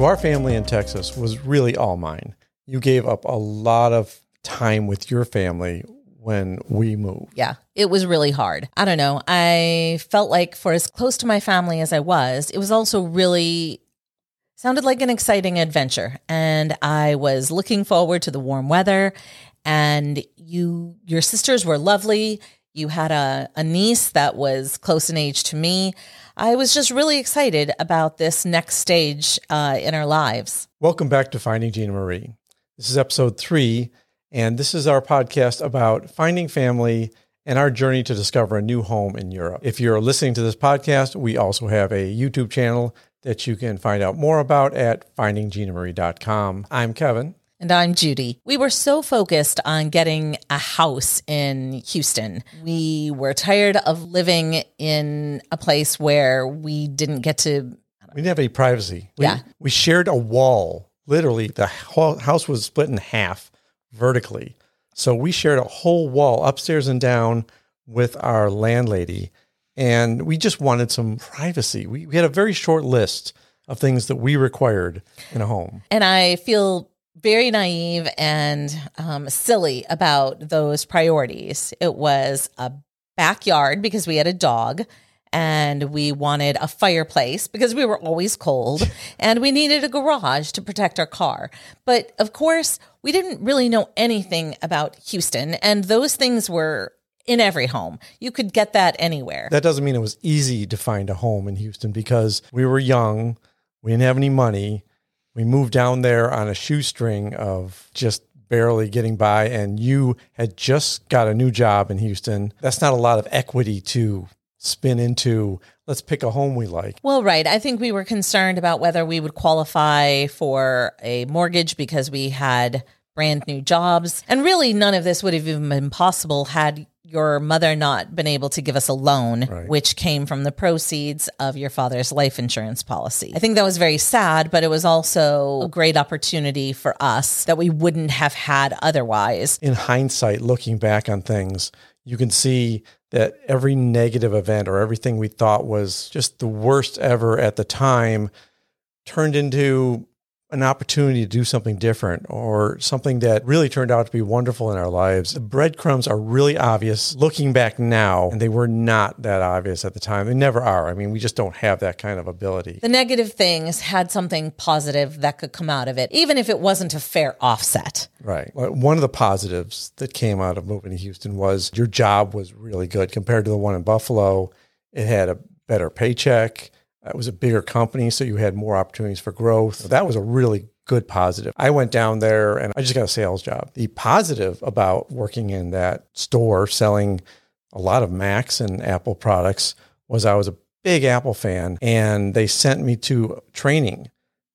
So, our family in Texas was really all mine. You gave up a lot of time with your family when we moved. Yeah, it was really hard. I don't know. I felt like for as close to my family as I was, it was also really sounded like an exciting adventure and I was looking forward to the warm weather and you your sisters were lovely. You had a, a niece that was close in age to me. I was just really excited about this next stage uh, in our lives. Welcome back to Finding Gina Marie. This is episode three and this is our podcast about finding family and our journey to discover a new home in Europe. If you're listening to this podcast, we also have a YouTube channel that you can find out more about at findingginamarie.com. I'm Kevin. And I'm Judy. We were so focused on getting a house in Houston. We were tired of living in a place where we didn't get to. We didn't have any privacy. We, Yeah. We shared a wall. Literally, the whole house was split in half vertically. So we shared a whole wall upstairs and down with our landlady. And we just wanted some privacy. We, we had a very short list of things that we required in a home. And I feel very naive and um, silly about those priorities. It was a backyard because we had a dog. And we wanted a fireplace because we were always cold, and we needed a garage to protect our car. But of course, we didn't really know anything about Houston, and those things were in every home. You could get that anywhere. That doesn't mean it was easy to find a home in Houston because we were young, we didn't have any money. We moved down there on a shoestring of just barely getting by, and you had just got a new job in Houston. That's not a lot of equity to spin into. Let's pick a home we like. Well, right. I think we were concerned about whether we would qualify for a mortgage because we had brand new jobs. And really, none of this would have even been possible had your mother not been able to give us a loan, Right. which came from the proceeds of your father's life insurance policy. I think that was very sad, but it was also a great opportunity for us that we wouldn't have had otherwise. In hindsight, looking back on things, you can see that every negative event or everything we thought was just the worst ever at the time turned into an opportunity to do something different or something that really turned out to be wonderful in our lives. The breadcrumbs are really obvious looking back now, and they were not that obvious at the time. They never are. I mean, we just don't have that kind of ability. The negative things had something positive that could come out of it, even if it wasn't a fair offset. Right. One of the positives that came out of moving to Houston was your job was really good compared to the one in Buffalo. It had a better paycheck. It was a bigger company, so you had more opportunities for growth. That was a really good positive. I went down there and I just got a sales job. The positive about working in that store selling a lot of Macs and Apple products was I was a big Apple fan and they sent me to training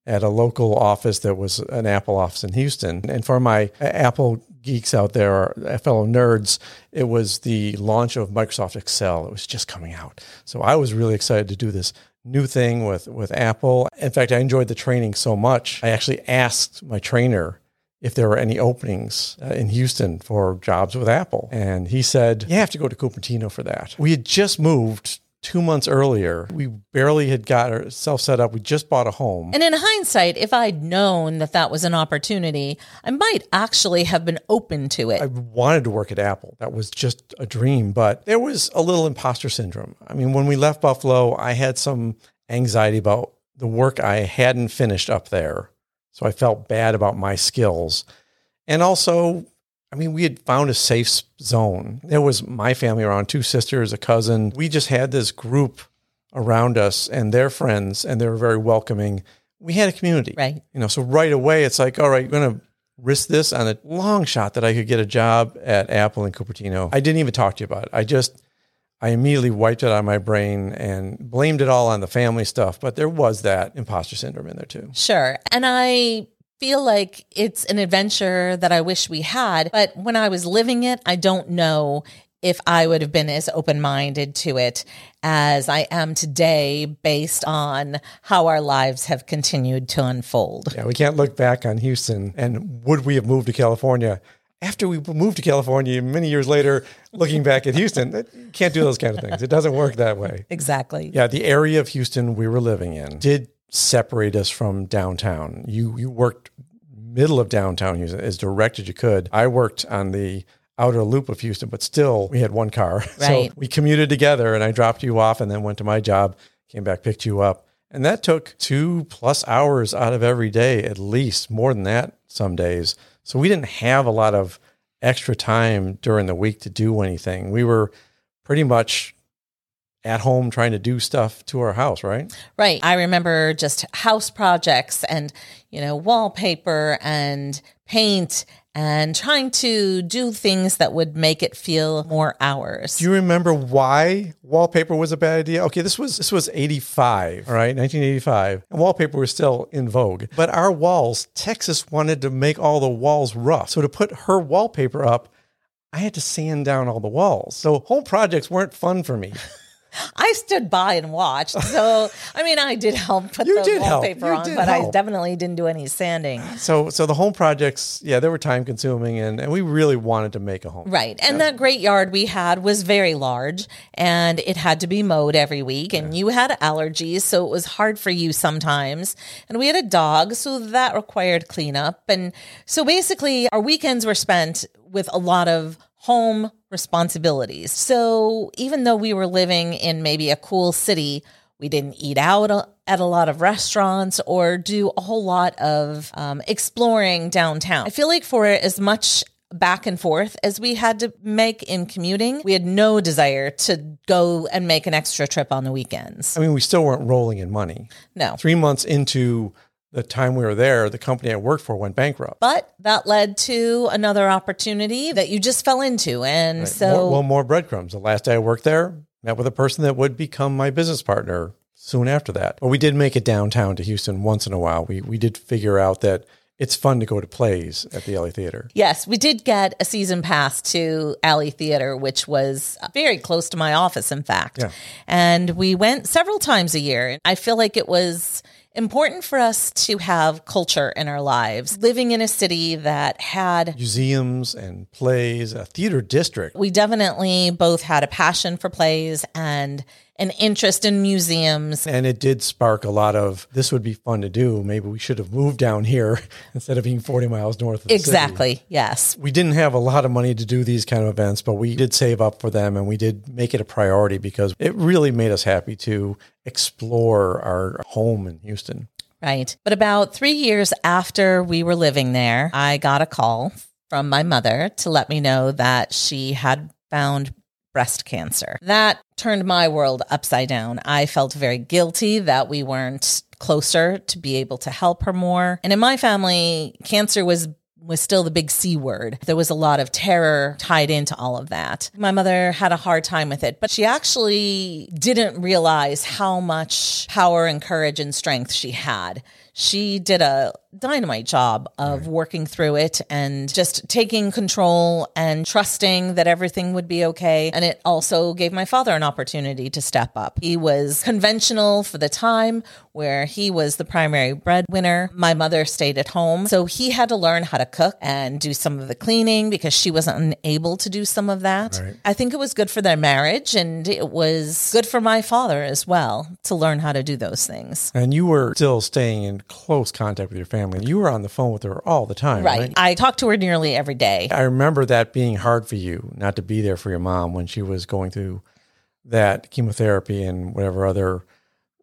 at a local office that was an Apple office in Houston. And for my Apple geeks out there, fellow nerds, it was the launch of Microsoft Excel. It was just coming out. So I was really excited to do this new thing with, with Apple. In fact, I enjoyed the training so much. I actually asked my trainer if there were any openings uh, in Houston for jobs with Apple. And he said, You have to go to Cupertino for that. We had just moved two months earlier. We barely had got ourselves set up. We just bought a home. And in hindsight, if I'd known that that was an opportunity, I might actually have been open to it. I wanted to work at Apple. That was just a dream, but there was a little imposter syndrome. I mean, when we left Buffalo, I had some anxiety about the work I hadn't finished up there. So I felt bad about my skills. And also, I mean, we had found a safe zone. There was my family around, two sisters, a cousin. We just had this group around us and their friends, and they were very welcoming. We had a community. Right. You know, so right away it's like, all right, you're going to risk this on a long shot that I could get a job at Apple in Cupertino. I didn't even talk to you about it. I just, I immediately wiped it out of my brain and blamed it all on the family stuff. But there was that imposter syndrome in there too. Sure. And I feel like it's an adventure that I wish we had. But when I was living it, I don't know if I would have been as open minded to it as I am today based on how our lives have continued to unfold. Yeah, we can't look back on Houston and would we have moved to California? After we moved to California many years later, looking back at Houston, you can't do those kind of things. It doesn't work that way. Exactly. Yeah, the area of Houston we were living in did separate us from downtown. You you worked middle of downtown Houston as direct as you could. I worked on the outer loop of Houston, but still we had one car. Right. So we commuted together and I dropped you off and then went to my job, came back, picked you up. And that took two plus hours out of every day, at least more than that some days. So we didn't have a lot of extra time during the week to do anything. We were pretty much at home trying to do stuff to our house, right? Right. I remember just house projects and, you know, wallpaper and paint and trying to do things that would make it feel more ours. Do you remember why wallpaper was a bad idea? Okay, this was this was 85, all right, 1985. And wallpaper was still in vogue. But our walls, Texas wanted to make all the walls rough. So to put her wallpaper up, I had to sand down all the walls. So home projects weren't fun for me. I stood by and watched. So, I mean, I did help put You the did wallpaper on, but I definitely didn't do any sanding. So so the home projects, yeah, they were time consuming and, and we really wanted to make a home. Right. And that great yard we had was very large and it had to be mowed every week. And you had allergies. So it was hard for you sometimes. And we had a dog. So that required cleanup. And so basically, our weekends were spent with a lot of home responsibilities. So even though we were living in maybe a cool city, we didn't eat out at a lot of restaurants or do a whole lot of um, exploring downtown. I feel like for as much back and forth as we had to make in commuting, we had no desire to go and make an extra trip on the weekends. I mean, we still weren't rolling in money. No. Three months into the time we were there, the company I worked for went bankrupt. But that led to another opportunity that you just fell into. And so, more, well, more breadcrumbs. The last day I worked there, met with a person that would become my business partner soon after that. But we did make it downtown to Houston once in a while. We we did figure out that it's fun to go to plays at the Alley Theater. Yes, we did get a season pass to Alley Theater, which was very close to my office, in fact. Yeah. And we went several times a year. I feel like it was important for us to have culture in our lives. Living in a city that had Museums and plays, a theater district. we definitely both had a passion for plays and an interest in museums. And it did spark a lot of this would be fun to do. Maybe we should have moved down here instead of being 40 miles north of the city. Exactly. Yes. we didn't have a lot of money to do these kind of events, but we did save up for them and we did make it a priority because it really made us happy to explore our home in Houston. Right. But about three years after we were living there, I got a call from my mother to let me know that she had found breast cancer. That turned my world upside down. I felt very guilty that we weren't closer to be able to help her more. And in my family, cancer was was still the big C word. There was a lot of terror tied into all of that. My mother had a hard time with it, but she actually didn't realize how much power and courage and strength she had. She did a dynamite job of working through it and just taking control and trusting that everything would be okay. And it also gave my father an opportunity to step up. He was conventional for the time where he was the primary breadwinner. My mother stayed at home. So he had to learn how to cook and do some of the cleaning because she wasn't unable to do some of that. Right. I think it was good for their marriage and it was good for my father as well to learn how to do those things. And you were still staying in close contact with your family. You were on the phone with her all the time, right? Right. I talked to her nearly every day. I remember that being hard for you not to be there for your mom when she was going through that chemotherapy and whatever other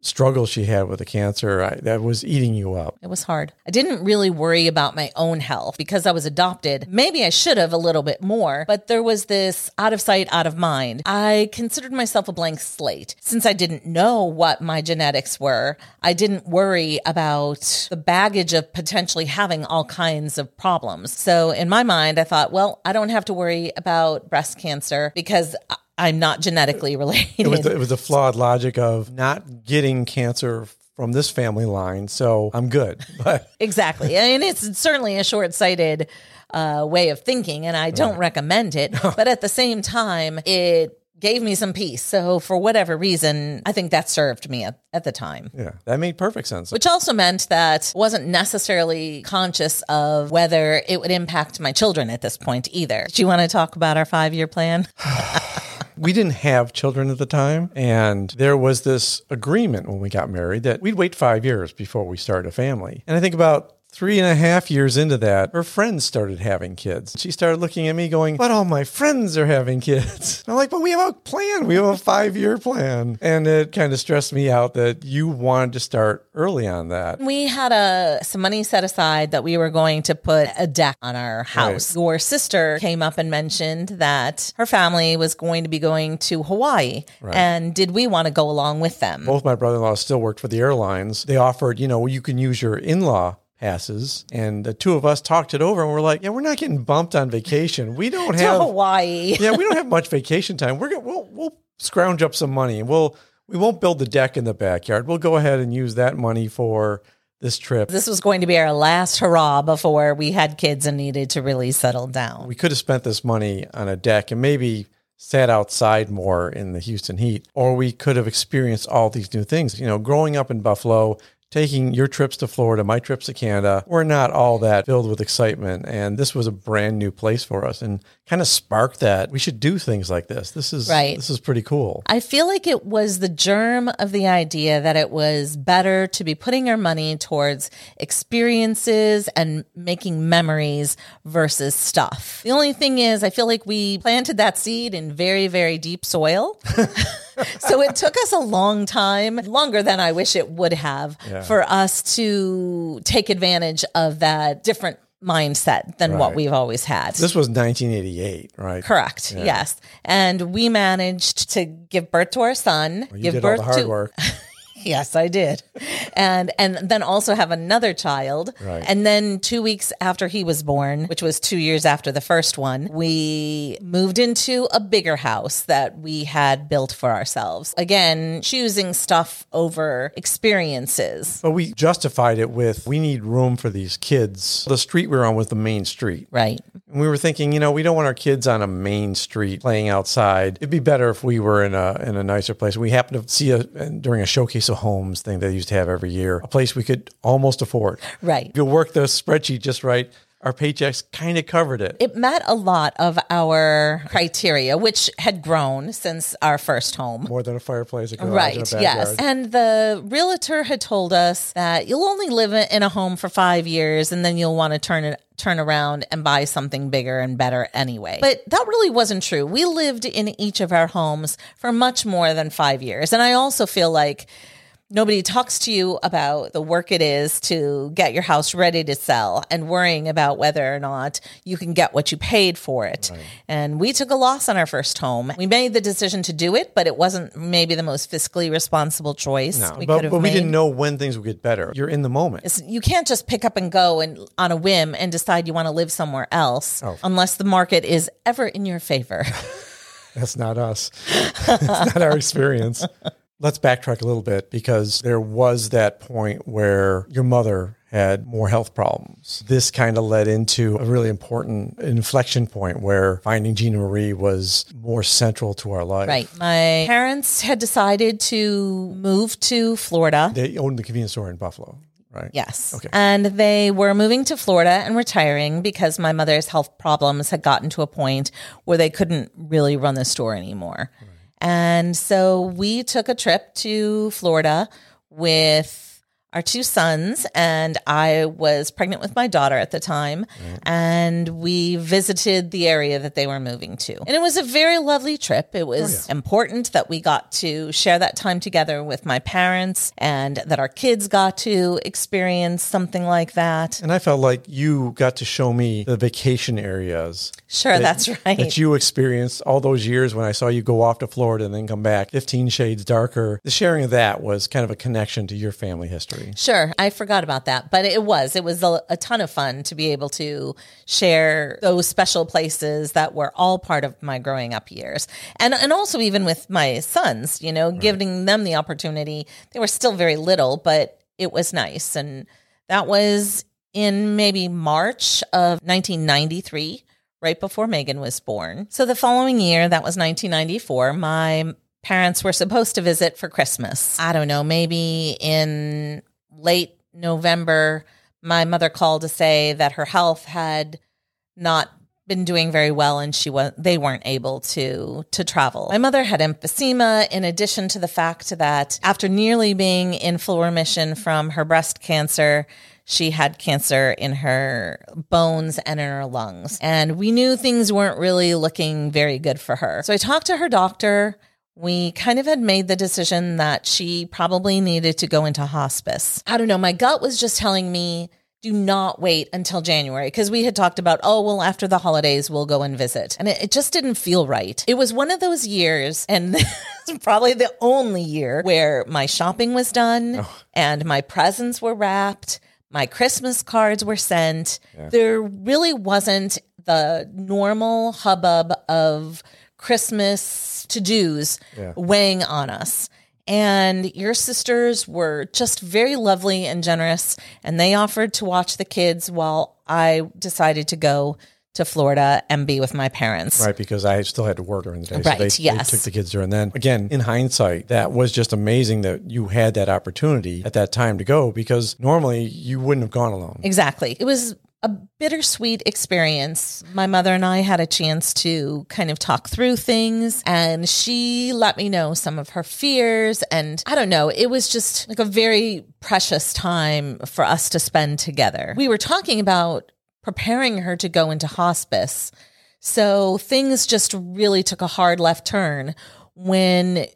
struggle she had with the cancer. I, that was eating you up. It was hard. I didn't really worry about my own health because I was adopted. Maybe I should have a little bit more, but there was this out of sight, out of mind. I considered myself a blank slate. Since I didn't know what my genetics were, I didn't worry about the baggage of potentially having all kinds of problems. So in my mind, I thought, well, I don't have to worry about breast cancer because I'm not genetically related. It was the, it was the flawed logic of not getting cancer from this family line, so I'm good. Exactly. And it's certainly a short sighted uh, way of thinking, and I don't recommend it. But at the same time, it gave me some peace. So, for whatever reason, I think that served me at, at the time. yeah, that made perfect sense. Which also meant that I wasn't necessarily conscious of whether it would impact my children at this point either. Do you want to talk about our five year plan? we didn't have children at the time. And there was this agreement when we got married that we'd wait five years before we started a family. And I think about Three and a half years into that, her friends started having kids. She started looking at me going, But all my friends are having kids. I'm like, But we have a plan. We have a five year plan. And it kind of stressed me out that you wanted to start early on that. We had a some money set aside that we were going to put a deck on our house. Right. Your sister came up and mentioned that her family was going to be going to Hawaii. Right. And did we want to go along with them? Both my brother in law still worked for the airlines. They offered, you know, you can use your in law passes, and the two of us talked it over, and we're like, "Yeah, we're not getting bumped on vacation. We don't have Hawaii. yeah, we don't have much vacation time. We're gonna we'll we'll scrounge up some money, and we'll we won't build the deck in the backyard. We'll go ahead and use that money for." This trip. This was going to be our last hurrah before we had kids and needed to really settle down. We could have spent this money on a deck and maybe sat outside more in the Houston heat, or we could have experienced all these new things. You know, growing up in Buffalo, taking your trips to Florida, my trips to Canada, were not all that filled with excitement. And this was a brand new place for us and kind of sparked that we should do things like this. This is right. this is pretty cool. I feel like it was the germ of the idea that it was better to be putting our money towards experiences and making memories versus stuff. The only thing is I feel like we planted that seed in very, very deep soil. so it took us a long time, longer than I wish it would have, yeah. for us to take advantage of that different mindset than right. what we've always had. This was 1988, right? Correct. Yeah. Yes. And we managed to give birth to our son, well, give birth to work. Yes, I did. And and then also have another child. Right. And then 2 weeks after he was born, which was 2 years after the first one, we moved into a bigger house that we had built for ourselves. Again, choosing stuff over experiences. But we justified it with we need room for these kids. The street we were on was the main street. Right. And we were thinking, you know, we don't want our kids on a main street playing outside. It'd be better if we were in a in a nicer place. We happened to see a during a showcase of homes thing they used to have every year, a place we could almost afford. Right. If you work the spreadsheet just right, our paychecks kind of covered it. It met a lot of our criteria, which had grown since our first home. More than a fireplace, a garage, right? A yes, and the realtor had told us that you'll only live in a home for five years, and then you'll want to turn it turn around and buy something bigger and better anyway. But that really wasn't true. We lived in each of our homes for much more than five years, and I also feel like nobody talks to you about the work it is to get your house ready to sell and worrying about whether or not you can get what you paid for it. Right. And we took a loss on our first home. We made the decision to do it, but it wasn't maybe the most fiscally responsible choice. No, we but, but we didn't know when things would get better. You're in the moment. It's, you can't just pick up and go and on a whim and decide you want to live somewhere else oh. unless the market is ever in your favor. That's not us. That's not our experience. Let's backtrack a little bit because there was that point where your mother had more health problems. This kind of led into a really important inflection point where finding Gina Marie was more central to our life. Right. My parents had decided to move to Florida. They owned the convenience store in Buffalo. Right. Yes. Okay. And they were moving to Florida and retiring because my mother's health problems had gotten to a point where they couldn't really run the store anymore. Right. And so we took a trip to Florida with our two sons, and I was pregnant with my daughter at the time. Right. And we visited the area that they were moving to. And it was a very lovely trip. It was oh, yeah. important that we got to share that time together with my parents and that our kids got to experience something like that. And I felt like you got to show me the vacation areas. Sure, that, that's right. That you experienced all those years when I saw you go off to Florida and then come back 15 shades darker. The sharing of that was kind of a connection to your family history. Sure. I forgot about that, but it was. It was a, a, ton of fun to be able to share those special places that were all part of my growing up years. And and also even with my sons, you know, right. giving them the opportunity. They were still very little, but it was nice. And that was in maybe March of 1993 right before Megan was born. So the following year, that was 1994, my parents were supposed to visit for Christmas. I don't know, maybe in late November, my mother called to say that her health had not been doing very well and she was they weren't able to to travel. My mother had emphysema in addition to the fact that after nearly being in full remission from her breast cancer, she had cancer in her bones and in her lungs. And we knew things weren't really looking very good for her. So I talked to her doctor. We kind of had made the decision that she probably needed to go into hospice. I don't know. My gut was just telling me do not wait until January because we had talked about, oh, well, after the holidays, we'll go and visit. And it, it just didn't feel right. It was one of those years, and probably the only year where my shopping was done oh. and my presents were wrapped my Christmas cards were sent. Yeah. There really wasn't the normal hubbub of Christmas to dos yeah. weighing on us. And your sisters were just very lovely and generous, and they offered to watch the kids while I decided to go to Florida and be with my parents. Right, because I still had to work during the day. Right, so they, yes. they took the kids during then. Again, in hindsight, that was just amazing that you had that opportunity at that time to go because normally you wouldn't have gone alone. Exactly. It was a bittersweet experience. My mother and I had a chance to kind of talk through things, and she let me know some of her fears. And I don't know, it was just like a very precious time for us to spend together. We were talking about preparing her to go into hospice. So things just really took a hard left turn when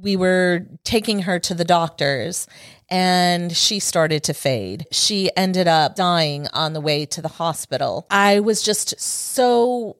we were taking her to the doctors and she started to fade. She ended up dying on the way to the hospital. I was just so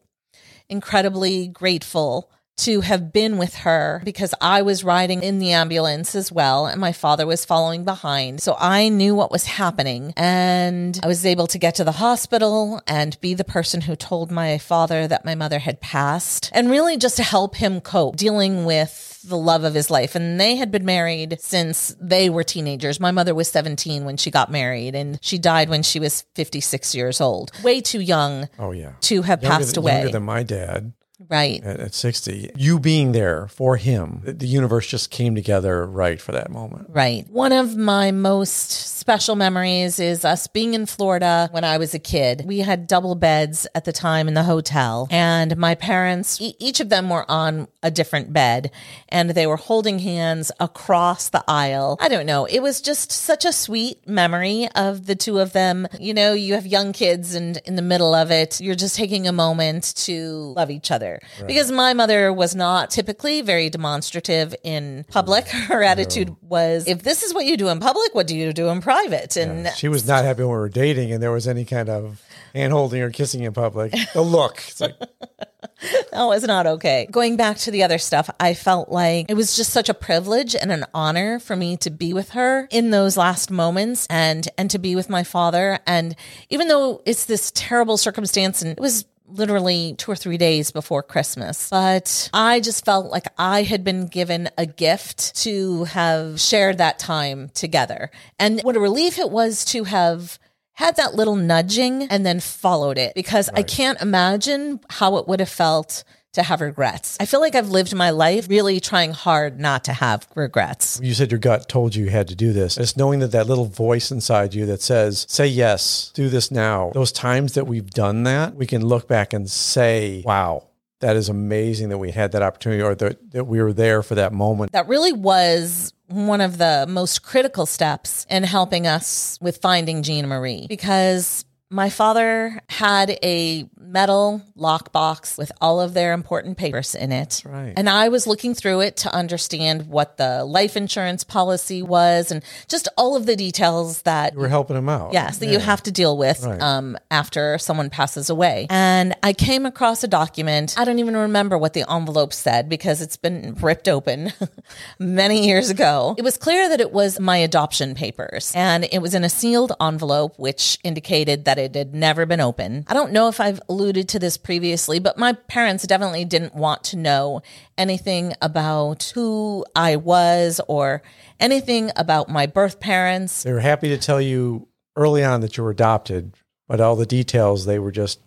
incredibly grateful to have been with her because I was riding in the ambulance as well and my father was following behind. So I knew what was happening and I was able to get to the hospital and be the person who told my father that my mother had passed and really just to help him cope dealing with the love of his life. And they had been married since they were teenagers. My mother was 17 when she got married, and she died when she was 56 years old. Way too young oh, yeah. to have younger passed away. Younger than my dad right at, at, 60 you being there for him the universe just came together right for that moment right one of my most special memories is us being in florida when i was a kid we had double beds at the time in the hotel and my parents e- each of them were on a different bed and they were holding hands across the aisle i don't know it was just such a sweet memory of the two of them you know you have young kids and in the middle of it you're just taking a moment to love each other Right. Because my mother was not typically very demonstrative in public. Her attitude no. was, if this is what you do in public, what do you do in private? And yeah. she was not happy when we were dating and there was any kind of hand holding or kissing in public. The look. It's like that was not okay. Going back to the other stuff, I felt like it was just such a privilege and an honor for me to be with her in those last moments and and to be with my father. And even though it's this terrible circumstance and it was literally two or three days before Christmas. But I just felt like I had been given a gift to have shared that time together. And what a relief it was to have had that little nudging and then followed it because right. I can't imagine how it would have felt to have regrets. I feel like I've lived my life really trying hard not to have regrets. You said your gut told you you had to do this. It's knowing that that little voice inside you that says, say yes, do this now. Those times that we've done that, we can look back and say, wow, that is amazing that we had that opportunity or that, that we were there for that moment. That really was one of the most critical steps in helping us with finding Gina Marie because my father had a metal lockbox with all of their important papers in it. Right. And I was looking through it to understand what the life insurance policy was and just all of the details that you were helping him out. Yes, that yeah. you have to deal with right. um, after someone passes away. And I came across a document. I don't even remember what the envelope said because it's been ripped open many years ago. It was clear that it was my adoption papers and it was in a sealed envelope, which indicated that it had never been open. I don't know if I've alluded to this previously, but my parents definitely didn't want to know anything about who I was or anything about my birth parents. They were happy to tell you early on that you were adopted, but all the details they were just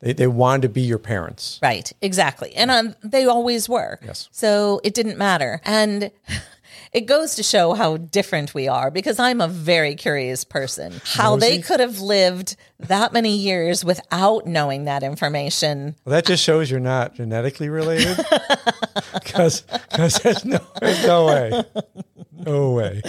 they, they wanted to be your parents. Right, exactly. And um, they always were. Yes. So it didn't matter. And it goes to show how different we are because I'm a very curious person. How they could have lived that many years without knowing that information. Well, that just shows you're not genetically related. Because there's no, there's no way. No way.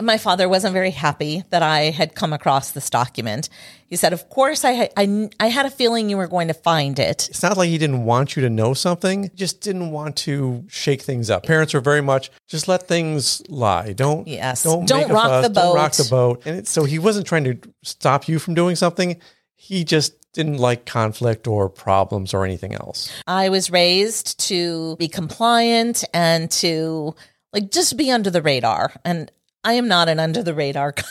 My father wasn't very happy that I had come across this document. He said, "Of course, I I, I had a feeling you were going to find it." It's not like he didn't want you to know something, he just didn't want to shake things up. Parents are very much just let things lie. Don't Yes. don't, Don't rock fuss, the Don't rock the boat. And it, so he wasn't trying to stop you from doing something. He just didn't like conflict or problems or anything else. I was raised to be compliant and to like just be under the radar. And I am not an under the radar kind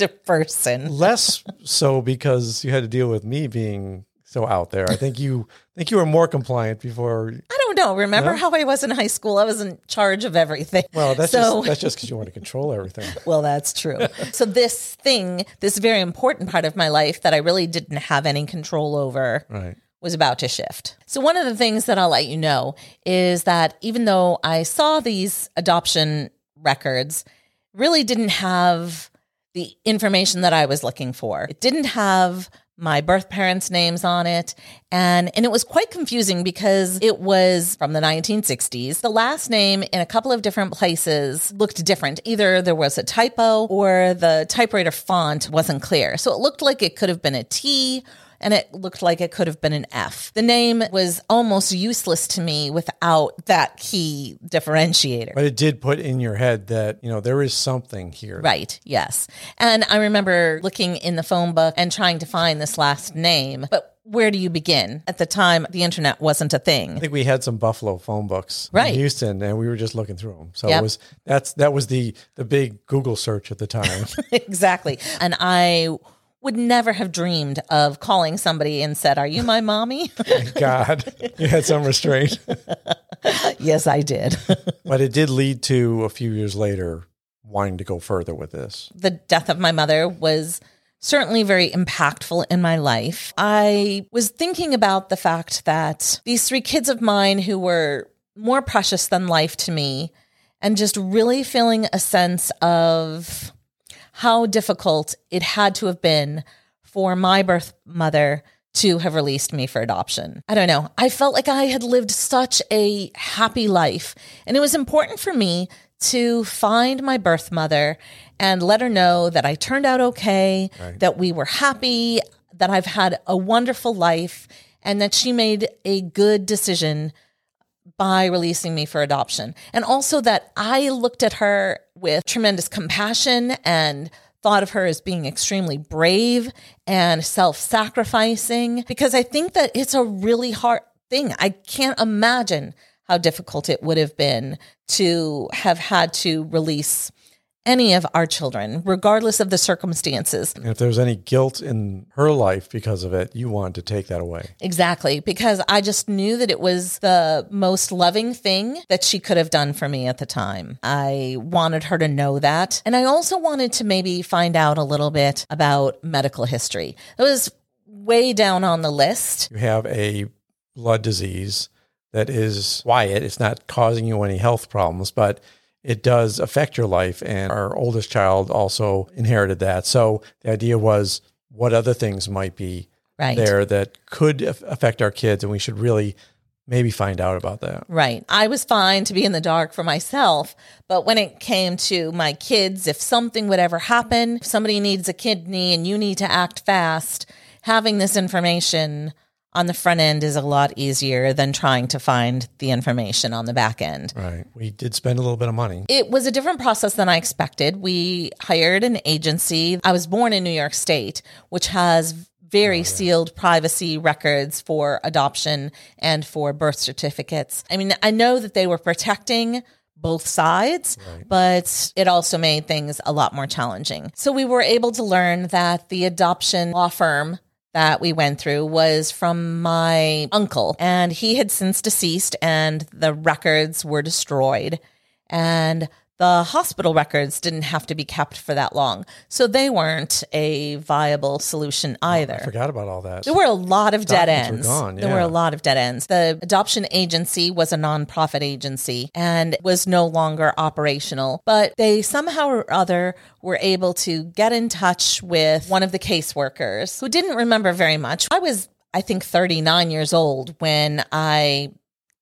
of person. Less so because you had to deal with me being so out there. I think you I think you were more compliant before. I don't know. Remember No? how I was in high school? I was in charge of everything. Well, that's so. just that's just because you want to control everything. well, that's true. so this thing, this very important part of my life that I really didn't have any control over, Right. was about to shift. So, one of the things that I'll let you know is that even though I saw these adoption records, really didn't have the information that I was looking for. It didn't have my birth parents' names on it. And, and it was quite confusing because it was from the 1960s. The last name in a couple of different places looked different. Either there was a typo or the typewriter font wasn't clear. So it looked like it could have been a T and it looked like it could have been an F. The name was almost useless to me without that key differentiator. But it did put in your head that, you know, there is something here. Right, yes. And I remember looking in the phone book and trying to find this last name, but where do you begin? At the time, the internet wasn't a thing. I think we had some Buffalo phone books Right. in Houston, and we were just looking through them. So Yep. it was that's that was the the big Google search at the time. exactly. And I would never have dreamed of calling somebody and said, "Are you my mommy?" Thank God, you had some restraint, yes, I did. but it did lead to a few years later wanting to go further with this. the death of my mother was certainly very impactful in my life. I was thinking about the fact that these three kids of mine who were more precious than life to me, and just really feeling a sense of how difficult it had to have been for my birth mother to have released me for adoption. I don't know. I felt like I had lived such a happy life, and it was important for me to find my birth mother and let her know that I turned out okay, that we were happy, that I've had a wonderful life, and that she made a good decision by releasing me for adoption. And also that I looked at her with tremendous compassion and thought of her as being extremely brave and self sacrificing because I think that it's a really hard thing. I can't imagine how difficult it would have been to have had to release any of our children, regardless of the circumstances. And if there was any guilt in her life because of it, you wanted to take that away. Exactly, because I just knew that it was the most loving thing that she could have done for me at the time. I wanted her to know that. And I also wanted to maybe find out a little bit about medical history. It was way down on the list. You have a blood disease that is quiet. It's not causing you any health problems, but it does affect your life. And our oldest child also inherited that. So the idea was what other things might be Right. there that could affect our kids. And we should really maybe find out about that. Right. I was fine to be in the dark for myself, but when it came to my kids, if something would ever happen, if somebody needs a kidney and you need to act fast, having this information on the front end is a lot easier than trying to find the information on the back end. Right. We did spend a little bit of money. It was a different process than I expected. We hired an agency. I was born in New York State, which has very oh, sealed privacy records for adoption and for birth certificates. I mean, I know that they were protecting both sides, but it also made things a lot more challenging. So we were able to learn that the adoption law firm that we went through was from my uncle, and he had since deceased, and the records were destroyed. And the hospital records didn't have to be kept for that long. So they weren't a viable solution oh, either. I forgot about all that. There were a lot of dead Documents were ends. gone, There were a lot of dead ends. The adoption agency was a nonprofit agency and was no longer operational, but they somehow or other were able to get in touch with one of the caseworkers who didn't remember very much. I was, I think, 39 years old when I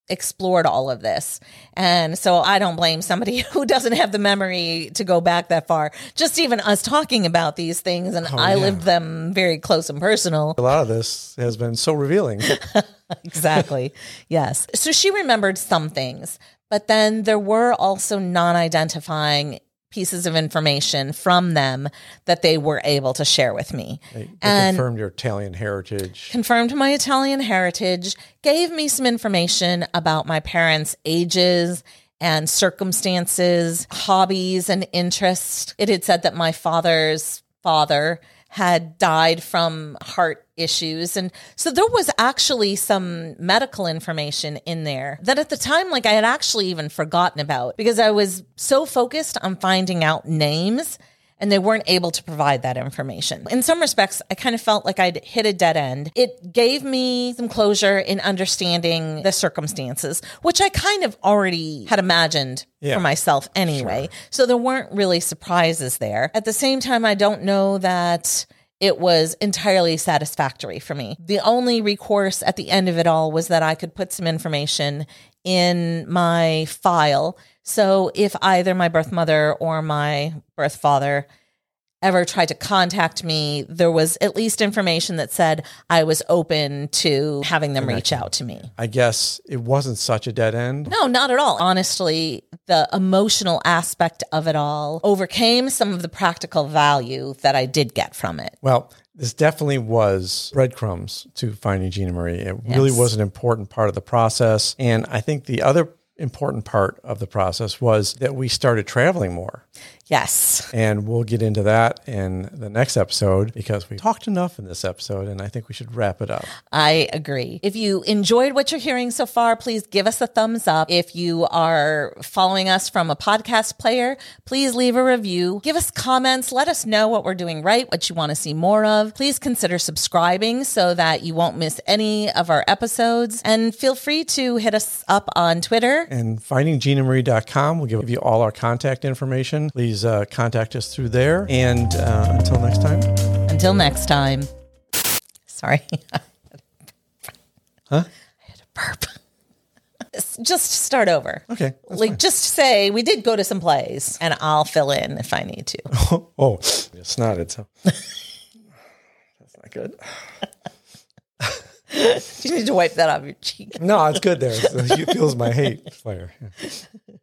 explored all of this. And so I don't blame somebody who doesn't have the memory to go back that far. Just even us talking about these things and oh, I Oh, yeah. lived them very close and personal. a lot of this has been so revealing. exactly. Yes. So she remembered some things, but then there were also non identifying pieces of information from them that they were able to share with me. They, they And- confirmed your Italian heritage. Confirmed my Italian heritage, gave me some information about my parents' ages and circumstances, hobbies, and interests. It had said that my father's father had died from heart issues. And so there was actually some medical information in there that at the time, like I had actually even forgotten about because I was so focused on finding out names and they weren't able to provide that information. In some respects, I kind of felt like I'd hit a dead end. It gave me some closure in understanding the circumstances, which I kind of already had imagined Yeah. for myself anyway. So there weren't really surprises there. At the same time, I don't know that it was entirely satisfactory for me. The only recourse at the end of it all was that I could put some information in my file. So if either my birth mother or my birth father ever tried to contact me, there was at least information that said I was open to having them reach out to me. I guess it wasn't such a dead end. No, not at all. Honestly, the emotional aspect of it all overcame some of the practical value that I did get from it. Well, this definitely was breadcrumbs to finding Gina Marie. It really was an important part of the process. And I think the other important part of the process was that we started traveling more. Yes. And we'll get into that in the next episode because we talked enough in this episode and I think we should wrap it up. I agree. If you enjoyed what you're hearing so far, please give us a thumbs up. If you are following us from a podcast player, please leave a review. Give us comments. Let us know what we're doing right, what you want to see more of. Please consider subscribing so that you won't miss any of our episodes. And feel free to hit us up on Twitter. And findingginamarie.com will give you all our contact information. Please uh, contact us through there. And uh, until next time, Until next time. Sorry. Huh? I had a burp. Just start over. okay. like just say we did go to some plays and I'll fill in if I need to. fine. Oh, it's snotted. So that's not good. You need to wipe that off your cheek. No, it's good there. It fuels my hate fire. Yeah.